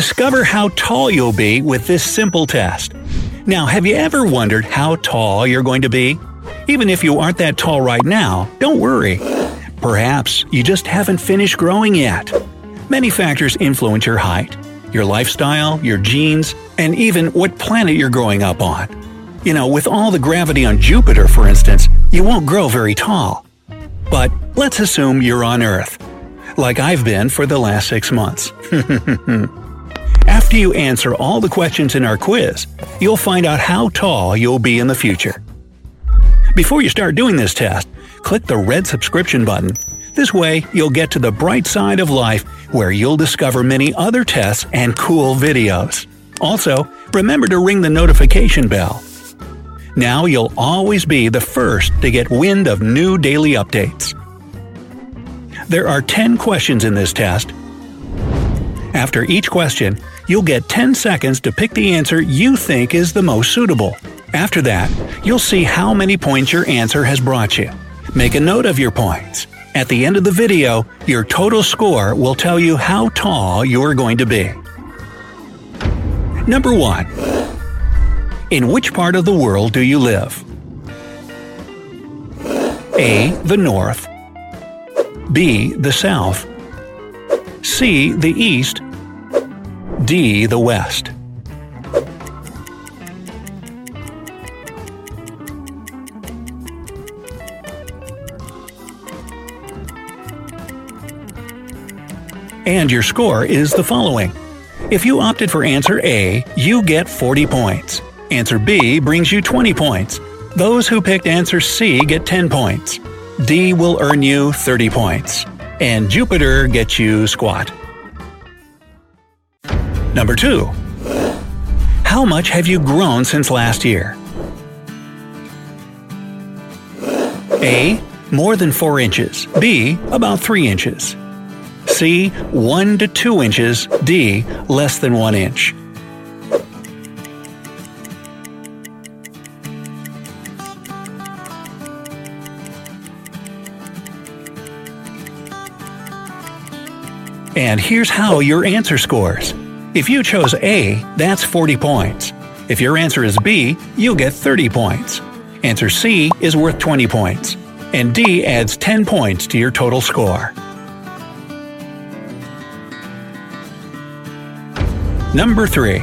Discover how tall you'll be with this simple test. Now, have you ever wondered how tall you're going to be? Even if you aren't that tall right now, don't worry. Perhaps you just haven't finished growing yet. Many factors influence your height your lifestyle, your genes, and even what planet you're growing up on. You know, with all the gravity on Jupiter, for instance, you won't grow very tall. But let's assume you're on Earth, like I've been for the last six months. After you answer all the questions in our quiz, you'll find out how tall you'll be in the future. Before you start doing this test, click the red subscription button. This way, you'll get to the bright side of life where you'll discover many other tests and cool videos. Also, remember to ring the notification bell. Now you'll always be the first to get wind of new daily updates. There are 10 questions in this test. After each question, you'll get 10 seconds to pick the answer you think is the most suitable. After that, you'll see how many points your answer has brought you. Make a note of your points. At the end of the video, your total score will tell you how tall you're going to be. Number 1. In which part of the world do you live? A. The North. B. The South. C. The East. D. The West. And your score is the following. If you opted for answer A, you get 40 points. Answer B brings you 20 points. Those who picked answer C get 10 points. D will earn you 30 points. And Jupiter gets you squat. Number 2. How much have you grown since last year? A. More than 4 inches. B. About 3 inches. C. 1 to 2 inches. D. Less than 1 inch. And here's how your answer scores. If you chose A, that's 40 points. If your answer is B, you'll get 30 points. Answer C is worth 20 points. And D adds 10 points to your total score. Number 3.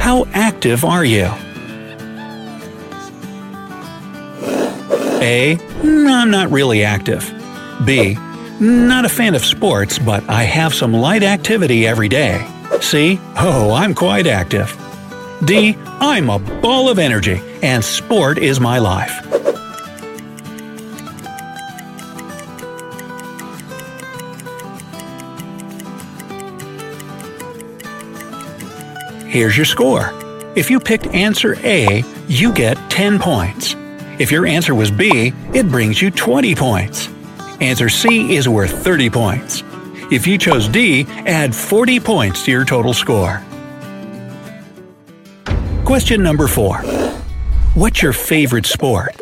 How active are you? A. I'm not really active. B. Not a fan of sports, but I have some light activity every day. C. Oh, I'm quite active. D. I'm a ball of energy, and sport is my life. Here's your score. If you picked answer A, you get 10 points. If your answer was B, it brings you 20 points. Answer C is worth 30 points. If you chose D, add 40 points to your total score. Question number 4. What's your favorite sport?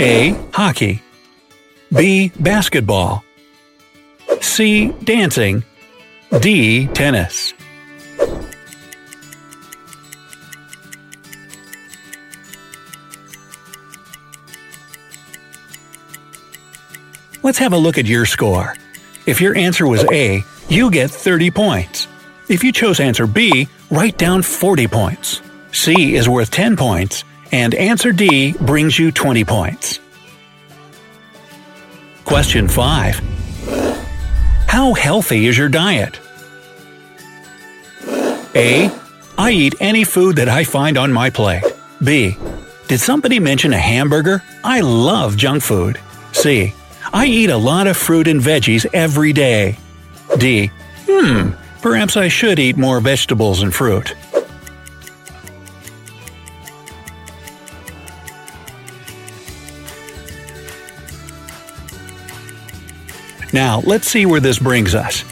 A. Hockey. B. Basketball. C. Dancing. D. Tennis. Let's have a look at your score. If your answer was A, you get 30 points. If you chose answer B, write down 40 points. C is worth 10 points, and answer D brings you 20 points. Question 5. How healthy is your diet? A. I eat any food that I find on my plate. B. Did somebody mention a hamburger? I love junk food. C. I eat a lot of fruit and veggies every day. D. Hmm, perhaps I should eat more vegetables and fruit. Now, let's see where this brings us.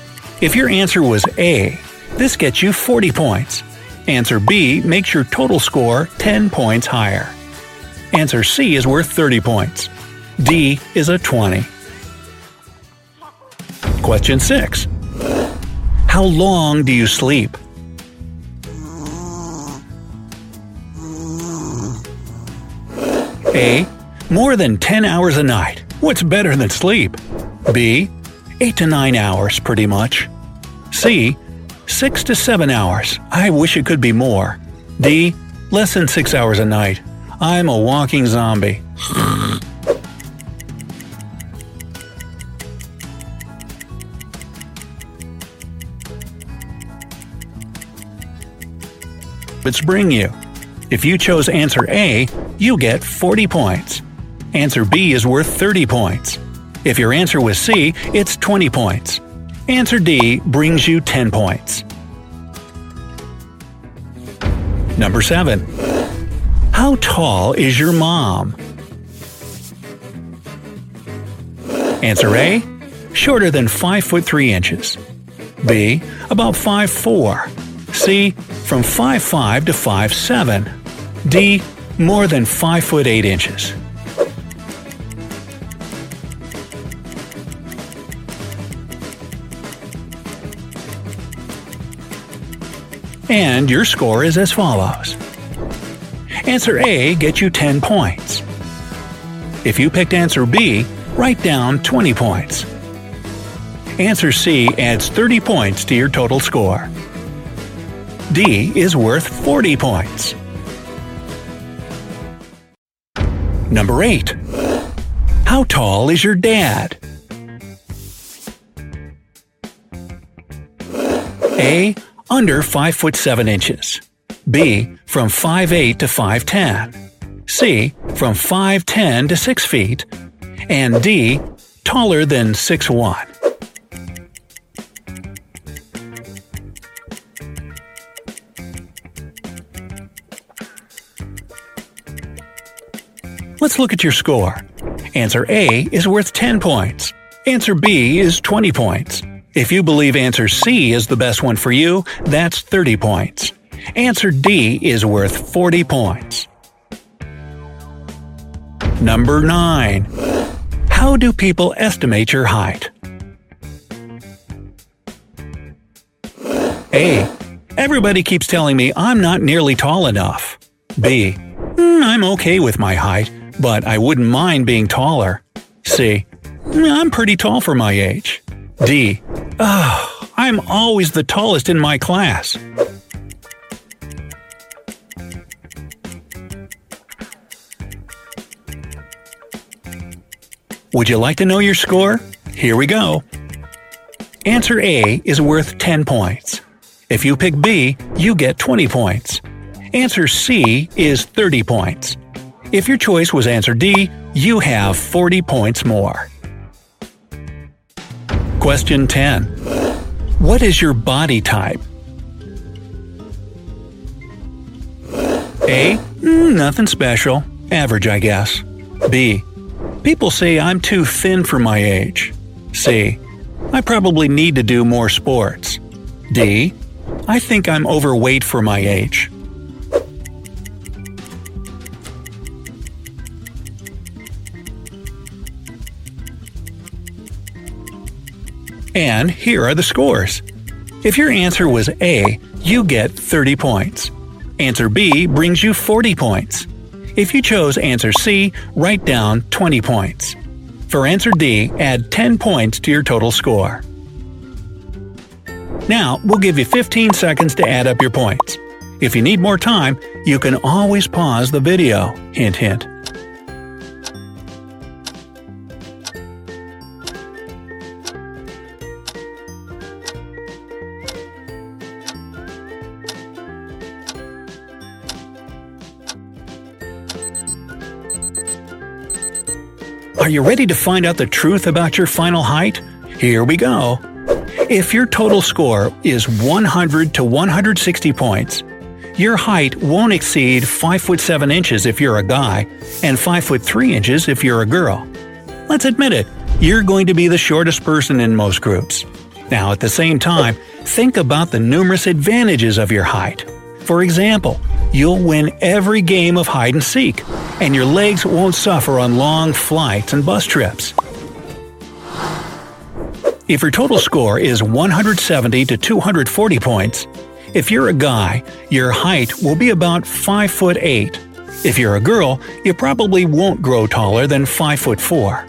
If your answer was A, this gets you 40 points. Answer B makes your total score 10 points higher. Answer C is worth 30 points. D is a 20. Question 6. How long do you sleep? A. More than 10 hours a night. What's better than sleep? B. 8 to 9 hours, pretty much. C. 6 to 7 hours. I wish it could be more. D. Less than 6 hours a night. I'm a walking zombie. Let's bring you. If you chose answer A, you get 40 points. Answer B is worth 30 points. If your answer was C, it's 20 points. Answer D brings you 10 points. Number 7. How tall is your mom? Answer A. Shorter than 5 foot 3 inches. B. About 5 4. C. From 5'5 to 5'7. D. More than 5 foot 8 inches. And your score is as follows. Answer A gets you 10 points. If you picked answer B, write down 20 points. Answer C adds 30 points to your total score. D is worth 40 points. Number 8. How tall is your dad? A. Under 5 foot 7 inches. B. From 5'8 to 5'10. C. From 5'10 to 6 feet. And D. Taller than 6'1. Let's look at your score. Answer A is worth 10 points. Answer B is 20 points. If you believe answer C is the best one for you, that's 30 points. Answer D is worth 40 points. Number 9. How do people estimate your height? A. Everybody keeps telling me I'm not nearly tall enough. B. Mm, I'm okay with my height, but I wouldn't mind being taller. C. I'm pretty tall for my age. D. Oh, I'm always the tallest in my class. Would you like to know your score? Here we go. Answer A is worth 10 points. If you pick B, you get 20 points. Answer C is 30 points. If your choice was answer D, you have 40 points more. Question 10. What is your body type? A. Mm, nothing special. Average, I guess. B. People say I'm too thin for my age. C. I probably need to do more sports. D. I think I'm overweight for my age. And here are the scores. If your answer was A, you get 30 points. Answer B brings you 40 points. If you chose answer C, write down 20 points. For answer D, add 10 points to your total score. Now, we'll give you 15 seconds to add up your points. If you need more time, you can always pause the video. Hint, hint. Are you ready to find out the truth about your final height? Here we go. If your total score is 100 to 160 points, your height won't exceed 5 foot 7 inches if you're a guy and 5 foot 3 inches if you're a girl. Let's admit it, you're going to be the shortest person in most groups. Now, at the same time, think about the numerous advantages of your height. For example, you'll win every game of hide and seek, and your legs won't suffer on long flights and bus trips. If your total score is 170 to 240 points, if you're a guy, your height will be about 5 foot 8. If you're a girl, you probably won't grow taller than 5 foot 4.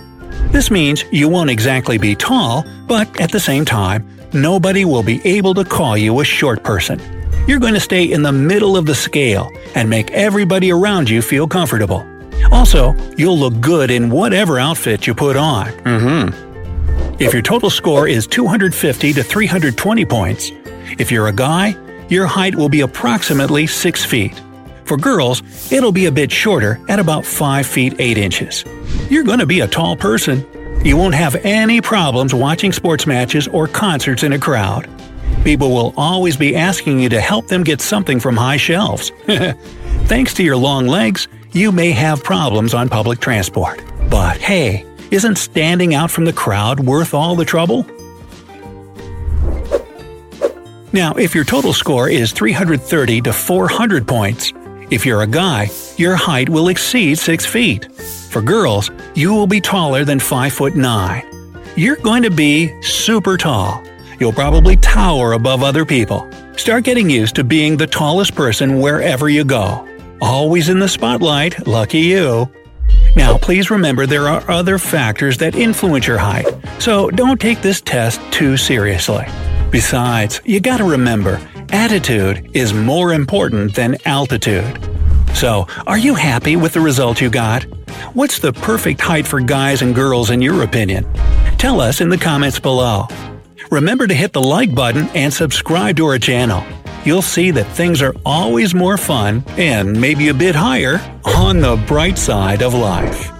This means you won't exactly be tall, but at the same time, nobody will be able to call you a short person. You're going to stay in the middle of the scale and make everybody around you feel comfortable. Also, you'll look good in whatever outfit you put on. Mm-hmm. If your total score is 250 to 320 points, if you're a guy, your height will be approximately 6 feet. For girls, it'll be a bit shorter at about 5 feet 8 inches. You're going to be a tall person. You won't have any problems watching sports matches or concerts in a crowd. People will always be asking you to help them get something from high shelves. Thanks to your long legs, you may have problems on public transport. But hey, isn't standing out from the crowd worth all the trouble? Now, if your total score is 330 to 400 points, if you're a guy, your height will exceed 6 feet. For girls, you will be taller than 5 foot 9. You're going to be super tall you'll probably tower above other people. Start getting used to being the tallest person wherever you go. Always in the spotlight, lucky you. Now, please remember there are other factors that influence your height, so don't take this test too seriously. Besides, you gotta remember, attitude is more important than altitude. So, are you happy with the result you got? What's the perfect height for guys and girls in your opinion? Tell us in the comments below. Remember to hit the like button and subscribe to our channel. You'll see that things are always more fun and maybe a bit higher on the bright side of life.